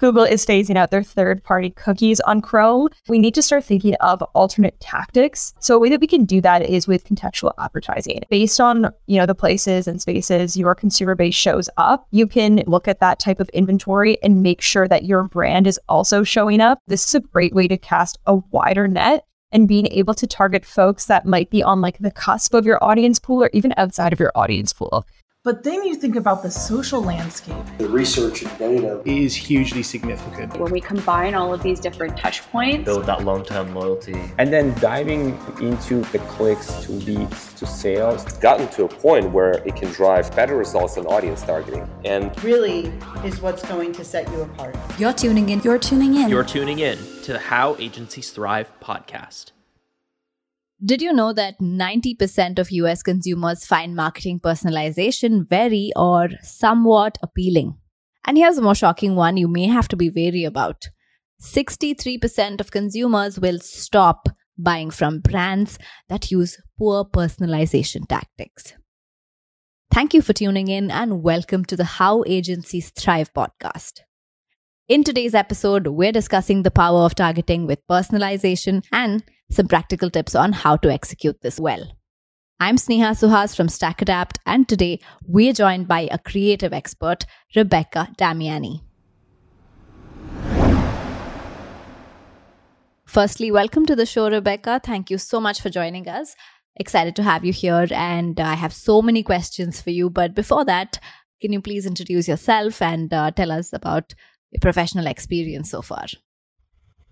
Google is phasing out their third party cookies on Chrome. We need to start thinking of alternate tactics. So a way that we can do that is with contextual advertising. Based on, you know, the places and spaces your consumer base shows up, you can look at that type of inventory and make sure that your brand is also showing up. This is a great way to cast a wider net and being able to target folks that might be on like the cusp of your audience pool or even outside of your audience pool. But then you think about the social landscape. The research and data is hugely significant. When we combine all of these different touch points, build that long term loyalty. And then diving into the clicks to leads to sales. It's gotten to a point where it can drive better results than audience targeting. And really is what's going to set you apart. You're tuning in. You're tuning in. You're tuning in to the How Agencies Thrive podcast. Did you know that 90% of US consumers find marketing personalization very or somewhat appealing? And here's a more shocking one you may have to be wary about 63% of consumers will stop buying from brands that use poor personalization tactics. Thank you for tuning in and welcome to the How Agencies Thrive podcast. In today's episode, we're discussing the power of targeting with personalization and some practical tips on how to execute this well. I'm Sneha Suhas from StackAdapt, and today we're joined by a creative expert, Rebecca Damiani. Firstly, welcome to the show, Rebecca. Thank you so much for joining us. Excited to have you here, and I have so many questions for you. But before that, can you please introduce yourself and uh, tell us about your professional experience so far?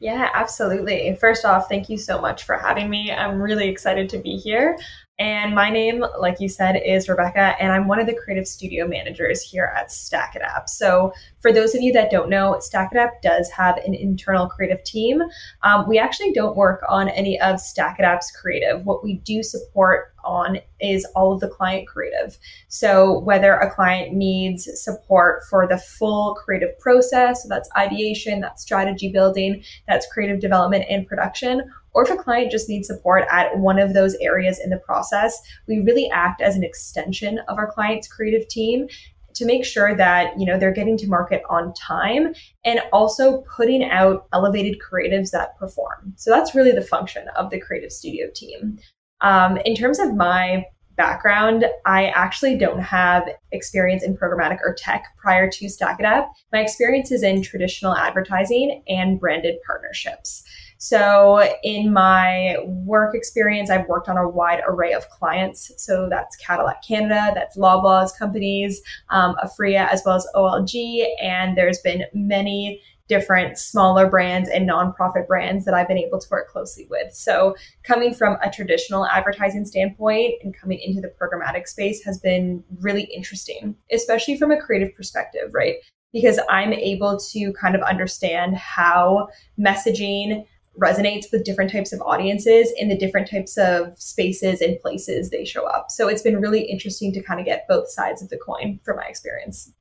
Yeah, absolutely. First off, thank you so much for having me. I'm really excited to be here. And my name, like you said, is Rebecca, and I'm one of the creative studio managers here at StackAdapt. So, for those of you that don't know, StackAdapt does have an internal creative team. Um, we actually don't work on any of StackAdapt's creative. What we do support on is all of the client creative. So, whether a client needs support for the full creative process, so that's ideation, that's strategy building, that's creative development and production, or if a client just needs support at one of those areas in the process, we really act as an extension of our client's creative team to make sure that you know they're getting to market on time and also putting out elevated creatives that perform so that's really the function of the creative studio team um, in terms of my background, I actually don't have experience in programmatic or tech prior to StackAdapt. My experience is in traditional advertising and branded partnerships. So, in my work experience, I've worked on a wide array of clients. So, that's Cadillac Canada, that's Loblaws companies, um, Aphria, as well as OLG. And there's been many different smaller brands and nonprofit brands that I've been able to work closely with. So, coming from a traditional advertising standpoint and coming into the programmatic space has been really interesting, especially from a creative perspective, right? Because I'm able to kind of understand how messaging resonates with different types of audiences in the different types of spaces and places they show up. So it's been really interesting to kind of get both sides of the coin from my experience.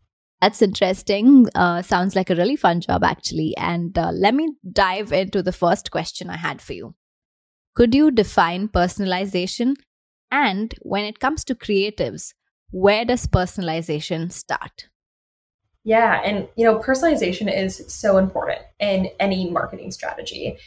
That's interesting. Uh, sounds like a really fun job, actually. And uh, let me dive into the first question I had for you. Could you define personalization? And when it comes to creatives, where does personalization start? Yeah, and you know, personalization is so important in any marketing strategy.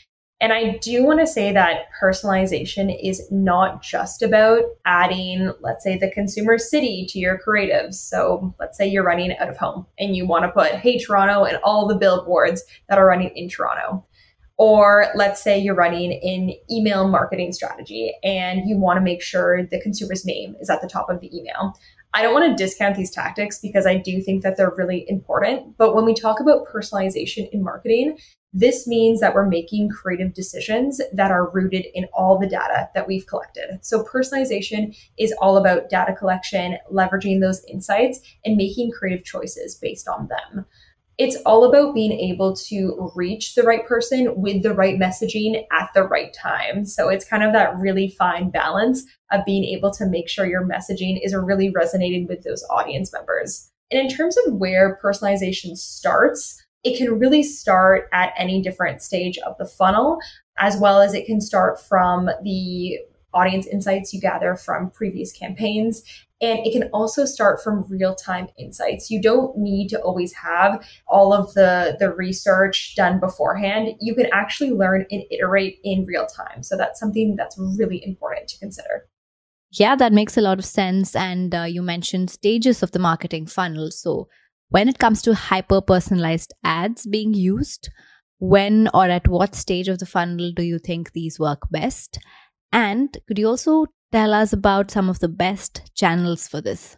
And I do want to say that personalization is not just about adding, let's say, the consumer city to your creatives. So let's say you're running out of home and you want to put, hey, Toronto, and all the billboards that are running in Toronto. Or let's say you're running an email marketing strategy and you want to make sure the consumer's name is at the top of the email. I don't want to discount these tactics because I do think that they're really important. But when we talk about personalization in marketing, this means that we're making creative decisions that are rooted in all the data that we've collected. So, personalization is all about data collection, leveraging those insights, and making creative choices based on them. It's all about being able to reach the right person with the right messaging at the right time. So, it's kind of that really fine balance of being able to make sure your messaging is really resonating with those audience members. And in terms of where personalization starts, it can really start at any different stage of the funnel, as well as it can start from the audience insights you gather from previous campaigns And it can also start from real time insights. You don't need to always have all of the, the research done beforehand. You can actually learn and iterate in real time. So that's something that's really important to consider. Yeah, that makes a lot of sense. And uh, you mentioned stages of the marketing funnel. So when it comes to hyper personalized ads being used, when or at what stage of the funnel do you think these work best? And could you also tell us about some of the best channels for this?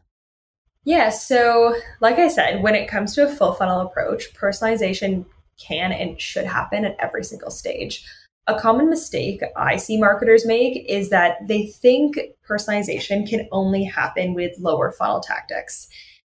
Yeah, so like I said, when it comes to a full funnel approach, personalization can and should happen at every single stage. A common mistake I see marketers make is that they think personalization can only happen with lower funnel tactics.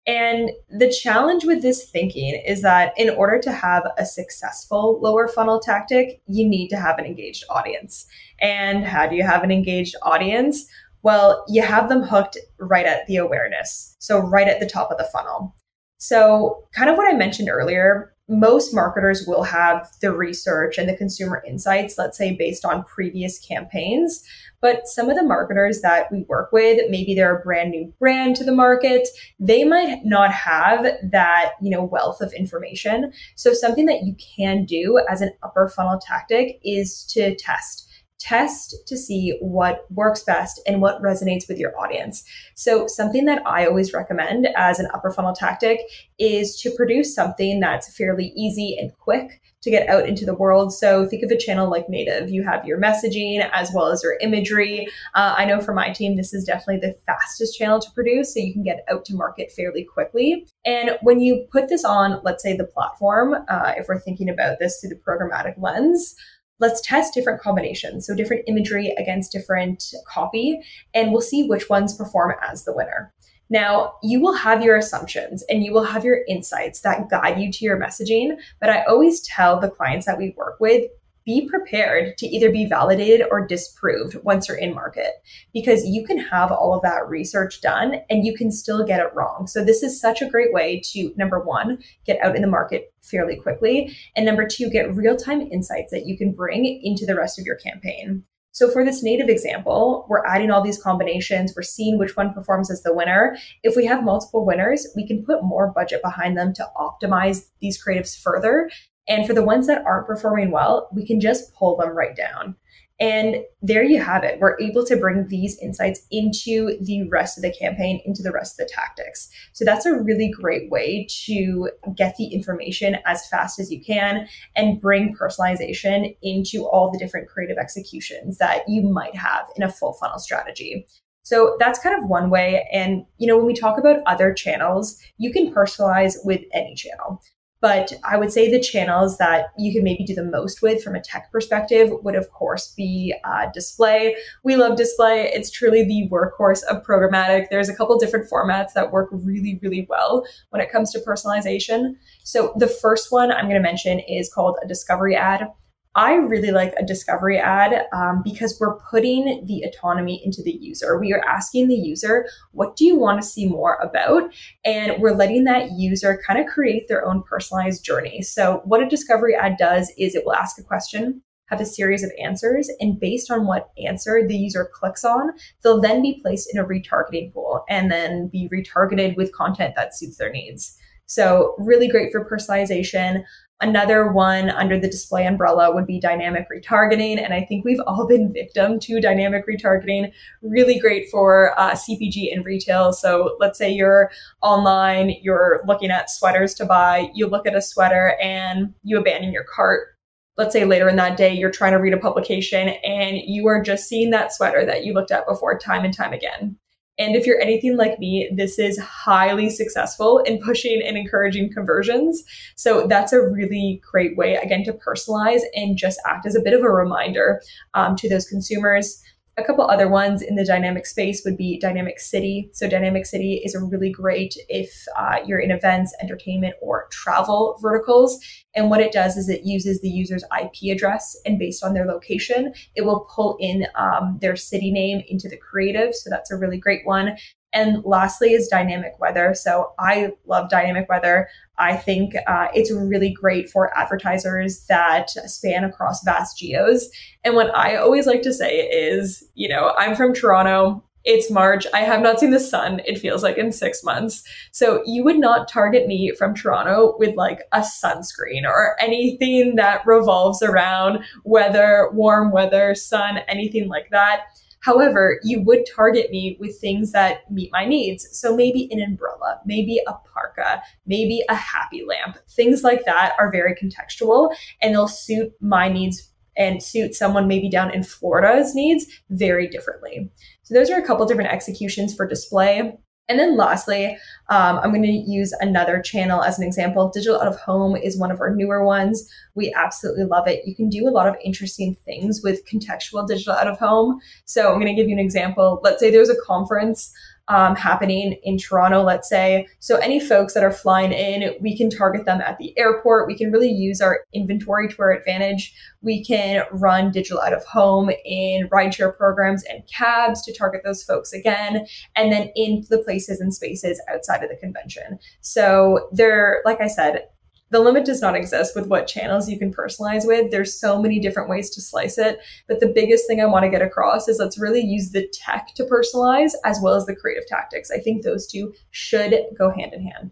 And the challenge with this thinking is that in order to have a successful lower funnel tactic, you need to have an engaged audience. And how do you have an engaged audience? Well, you have them hooked right at the awareness. So, right at the top of the funnel. So, kind of what I mentioned earlier, most marketers will have the research and the consumer insights, let's say based on previous campaigns. But some of the marketers that we work with, maybe they're a brand new brand to the market, they might not have that, you know, wealth of information. So something that you can do as an upper funnel tactic is to test test to see what works best and what resonates with your audience. So, something that I always recommend as an upper funnel tactic is to produce something that's fairly easy and quick to get out into the world. So, think of a channel like Native. You have your messaging as well as your imagery. Uh, I know for my team, this is definitely the fastest channel to produce, so you can get out to market fairly quickly. And when you put this on, let's say the platform, uh, if we're thinking about this through the programmatic lens, let's test different combinations. So different imagery against different copy, and we'll see which ones perform as the winner. Now, you will have your assumptions and you will have your insights that guide you to your messaging. But I always tell the clients that we work with be prepared to either be validated or disproved once you're in market because you can have all of that research done and you can still get it wrong. So this is such a great way to number 1 get out in the market fairly quickly and number 2 get real-time insights that you can bring into the rest of your campaign. So for this native example, we're adding all these combinations. We're seeing which one performs as the winner. If we have multiple winners, we can put more budget behind them to optimize these creatives further and for the ones that aren't performing well, we can just pull them right down. And there you have it. We're able to bring these insights into the rest of the campaign, into the rest of the tactics. So that's a really great way to get the information as fast as you can and bring personalization into all the different creative executions that you might have in a full funnel strategy. So that's kind of one way. And, you know, when we talk about other channels, you can personalize with any channel. But I would say the channels that you can maybe do the most with from a tech perspective would, of course, be uh, display. We love display. It's truly the workhorse of programmatic. There's a couple different formats that work really, really well when it comes to personalization. So the first one I'm going to mention is called a discovery ad. I really like a discovery ad um, because we're putting the autonomy into the user. We are asking the user, what do you want to see more about? And we're letting that user kind of create their own personalized journey. So, what a discovery ad does is it will ask a question, have a series of answers, and based on what answer the user clicks on, they'll then be placed in a retargeting pool and then be retargeted with content that suits their needs. So, really great for personalization. Another one under the display umbrella would be dynamic retargeting. And I think we've all been victim to dynamic retargeting. Really great for uh, CPG and retail. So let's say you're online, you're looking at sweaters to buy, you look at a sweater and you abandon your cart. Let's say later in that day, you're trying to read a publication and you are just seeing that sweater that you looked at before time and time again. And if you're anything like me, this is highly successful in pushing and encouraging conversions. So that's a really great way, again, to personalize and just act as a bit of a reminder um, to those consumers. A couple other ones in the dynamic space would be Dynamic City. So, Dynamic City is a really great if uh, you're in events, entertainment, or travel verticals. And what it does is it uses the user's IP address, and based on their location, it will pull in um, their city name into the creative. So, that's a really great one. And lastly is dynamic weather. So I love dynamic weather. I think uh, it's really great for advertisers that span across vast geos. And what I always like to say is, you know, I'm from Toronto. It's March. I have not seen the sun, it feels like in six months. So you would not target me from Toronto with like a sunscreen or anything that revolves around weather, warm weather, sun, anything like that. However, you would target me with things that meet my needs. So maybe an umbrella, maybe a parka, maybe a happy lamp. Things like that are very contextual and they'll suit my needs and suit someone maybe down in Florida's needs very differently. So those are a couple different executions for display. And then lastly, um, I'm going to use another channel as an example. Digital out of home is one of our newer ones. We absolutely love it. You can do a lot of interesting things with contextual digital out of home. So I'm going to give you an example. Let's say there's a conference um, happening in Toronto, let's say. So, any folks that are flying in, we can target them at the airport. We can really use our inventory to our advantage. We can run digital out of home in rideshare programs and cabs to target those folks again, and then into the places and spaces outside of the convention. So, they're, like I said, the limit does not exist with what channels you can personalize with. There's so many different ways to slice it. But the biggest thing I want to get across is let's really use the tech to personalize as well as the creative tactics. I think those two should go hand in hand.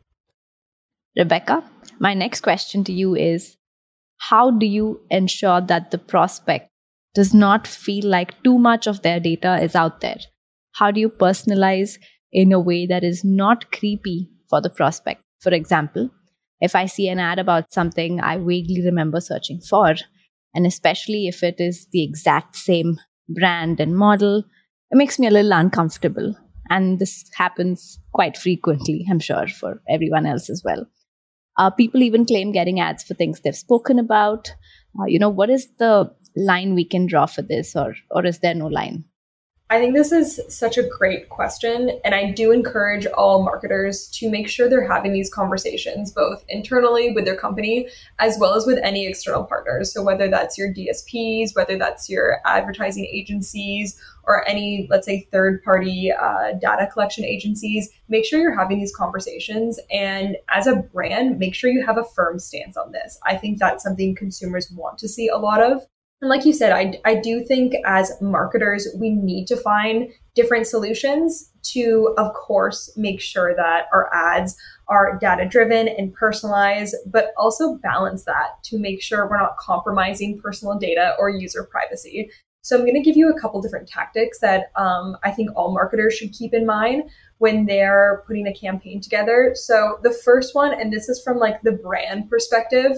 Rebecca, my next question to you is how do you ensure that the prospect does not feel like too much of their data is out there? How do you personalize in a way that is not creepy for the prospect? For example, if I see an ad about something I vaguely remember searching for, and especially if it is the exact same brand and model, it makes me a little uncomfortable. And this happens quite frequently, I'm sure, for everyone else as well. Uh, people even claim getting ads for things they've spoken about. Uh, you know, what is the line we can draw for this, or or is there no line? I think this is such a great question. And I do encourage all marketers to make sure they're having these conversations, both internally with their company, as well as with any external partners. So, whether that's your DSPs, whether that's your advertising agencies, or any, let's say, third party uh, data collection agencies, make sure you're having these conversations. And as a brand, make sure you have a firm stance on this. I think that's something consumers want to see a lot of. And like you said, I, I do think as marketers, we need to find different solutions to, of course, make sure that our ads are data driven and personalized, but also balance that to make sure we're not compromising personal data or user privacy. So I'm going to give you a couple different tactics that um, I think all marketers should keep in mind when they're putting a campaign together. So the first one, and this is from like the brand perspective,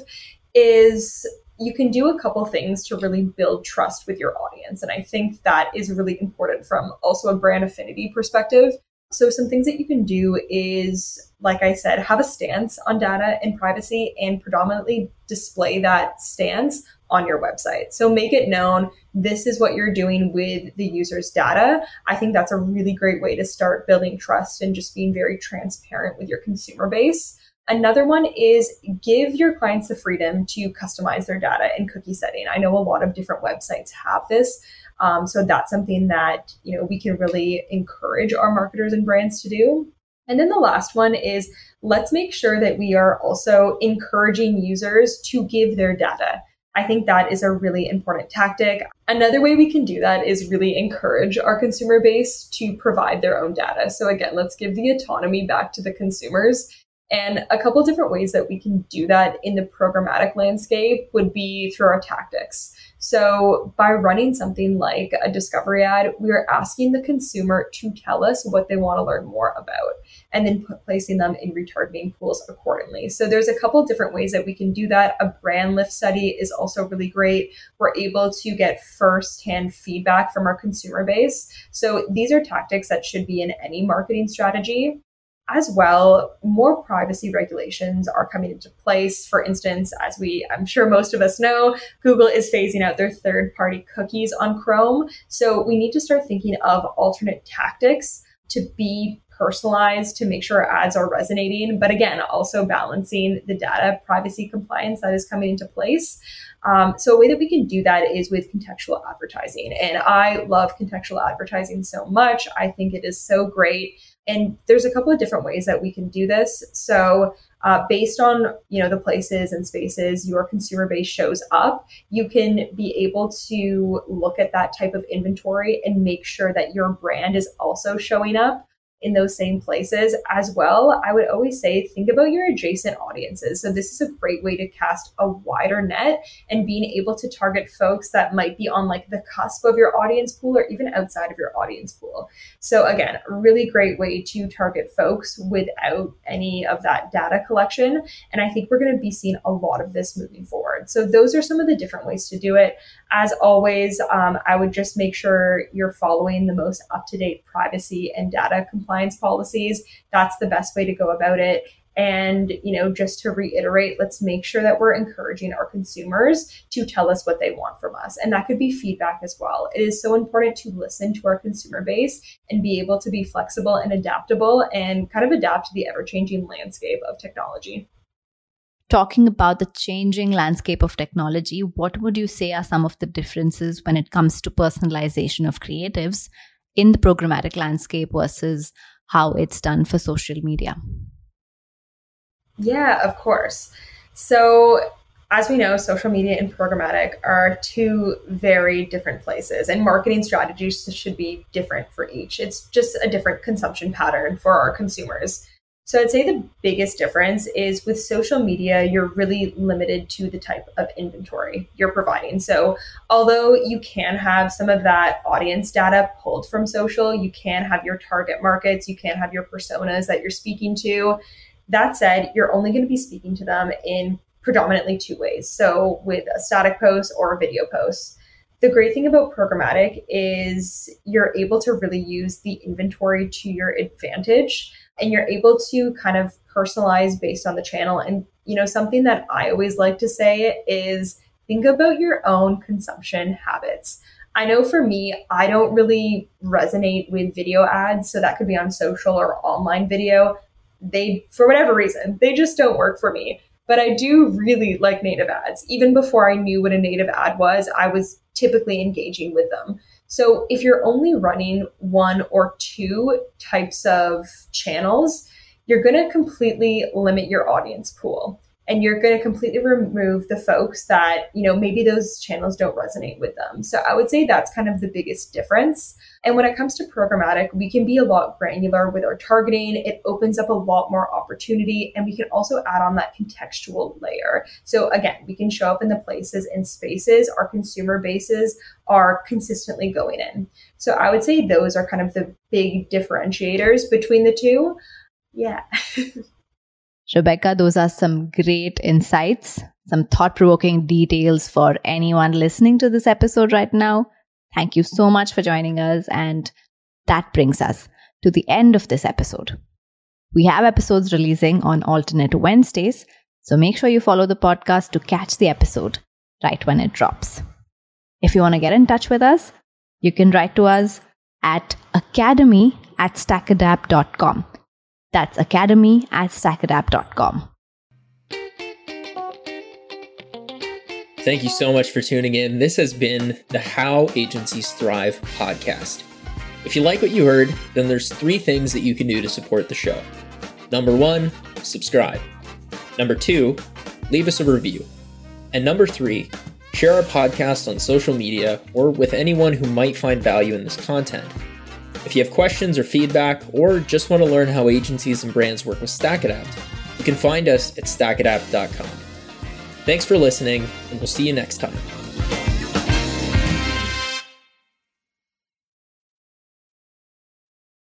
is you can do a couple things to really build trust with your audience. And I think that is really important from also a brand affinity perspective. So, some things that you can do is, like I said, have a stance on data and privacy and predominantly display that stance on your website. So, make it known this is what you're doing with the user's data. I think that's a really great way to start building trust and just being very transparent with your consumer base. Another one is give your clients the freedom to customize their data and cookie setting. I know a lot of different websites have this. Um, so that's something that you know we can really encourage our marketers and brands to do. And then the last one is let's make sure that we are also encouraging users to give their data. I think that is a really important tactic. Another way we can do that is really encourage our consumer base to provide their own data. So, again, let's give the autonomy back to the consumers and a couple different ways that we can do that in the programmatic landscape would be through our tactics. So, by running something like a discovery ad, we are asking the consumer to tell us what they want to learn more about and then put, placing them in retargeting pools accordingly. So, there's a couple different ways that we can do that. A brand lift study is also really great. We're able to get firsthand feedback from our consumer base. So, these are tactics that should be in any marketing strategy as well, more privacy regulations are coming into place. For instance, as we, I'm sure most of us know, Google is phasing out their third party cookies on Chrome. So we need to start thinking of alternate tactics to be personalized to make sure ads are resonating. But again, also balancing the data privacy compliance that is coming into place. Um, so a way that we can do that is with contextual advertising. And I love contextual advertising so much. I think it is so great. And there's a couple of different ways that we can do this. So uh, based on you know the places and spaces your consumer base shows up you can be able to look at that type of inventory and make sure that your brand is also showing up in those same places as well, I would always say think about your adjacent audiences. So, this is a great way to cast a wider net and being able to target folks that might be on like the cusp of your audience pool or even outside of your audience pool. So, again, a really great way to target folks without any of that data collection. And I think we're going to be seeing a lot of this moving forward. So, those are some of the different ways to do it. As always, um, I would just make sure you're following the most up to date privacy and data compliance policies. That's the best way to go about it. And, you know, just to reiterate, let's make sure that we're encouraging our consumers to tell us what they want from us. And that could be feedback as well. It is so important to listen to our consumer base and be able to be flexible and adaptable and kind of adapt to the ever changing landscape of technology talking about the changing landscape of technology, what would you say are some of the differences when it comes to personalization of creatives in the programmatic landscape versus how it's done for social media? Yeah, of course. So, as we know, social media and programmatic are two very different places, and marketing strategies should be different for each. It's just a different consumption pattern for our consumers. So I'd say the biggest difference is with social media, you're really limited to the type of inventory you're providing. So although you can have some of that audience data pulled from social, you can have your target markets, you can have your personas that you're speaking to. That said, you're only going to be speaking to them in predominantly two ways. So with a static post or a video post. The great thing about programmatic is you're able to really use the inventory to your advantage and you're able to kind of personalize based on the channel. And, you know, something that I always like to say is think about your own consumption habits. I know for me, I don't really resonate with video ads. So that could be on social or online video. They, for whatever reason, they just don't work for me. But I do really like native ads. Even before I knew what a native ad was, I was typically engaging with them. So if you're only running one or two types of channels, you're going to completely limit your audience pool and you're going to completely remove the folks that, you know, maybe those channels don't resonate with them. So I would say that's kind of the biggest difference. And when it comes to programmatic, we can be a lot granular with our targeting. It opens up a lot more opportunity and we can also add on that contextual layer. So again, we can show up in the places and spaces our consumer bases are consistently going in. So I would say those are kind of the big differentiators between the two. Yeah. Rebecca, those are some great insights, some thought provoking details for anyone listening to this episode right now. Thank you so much for joining us. And that brings us to the end of this episode. We have episodes releasing on alternate Wednesdays, so make sure you follow the podcast to catch the episode right when it drops. If you want to get in touch with us, you can write to us at academy at stackadapt.com. That's academy at stackadapt.com. Thank you so much for tuning in. This has been the How Agencies Thrive podcast. If you like what you heard, then there's three things that you can do to support the show. Number one, subscribe. Number two, leave us a review. And number three, share our podcast on social media or with anyone who might find value in this content. If you have questions or feedback, or just want to learn how agencies and brands work with StackAdapt, you can find us at stackadapt.com. Thanks for listening, and we'll see you next time.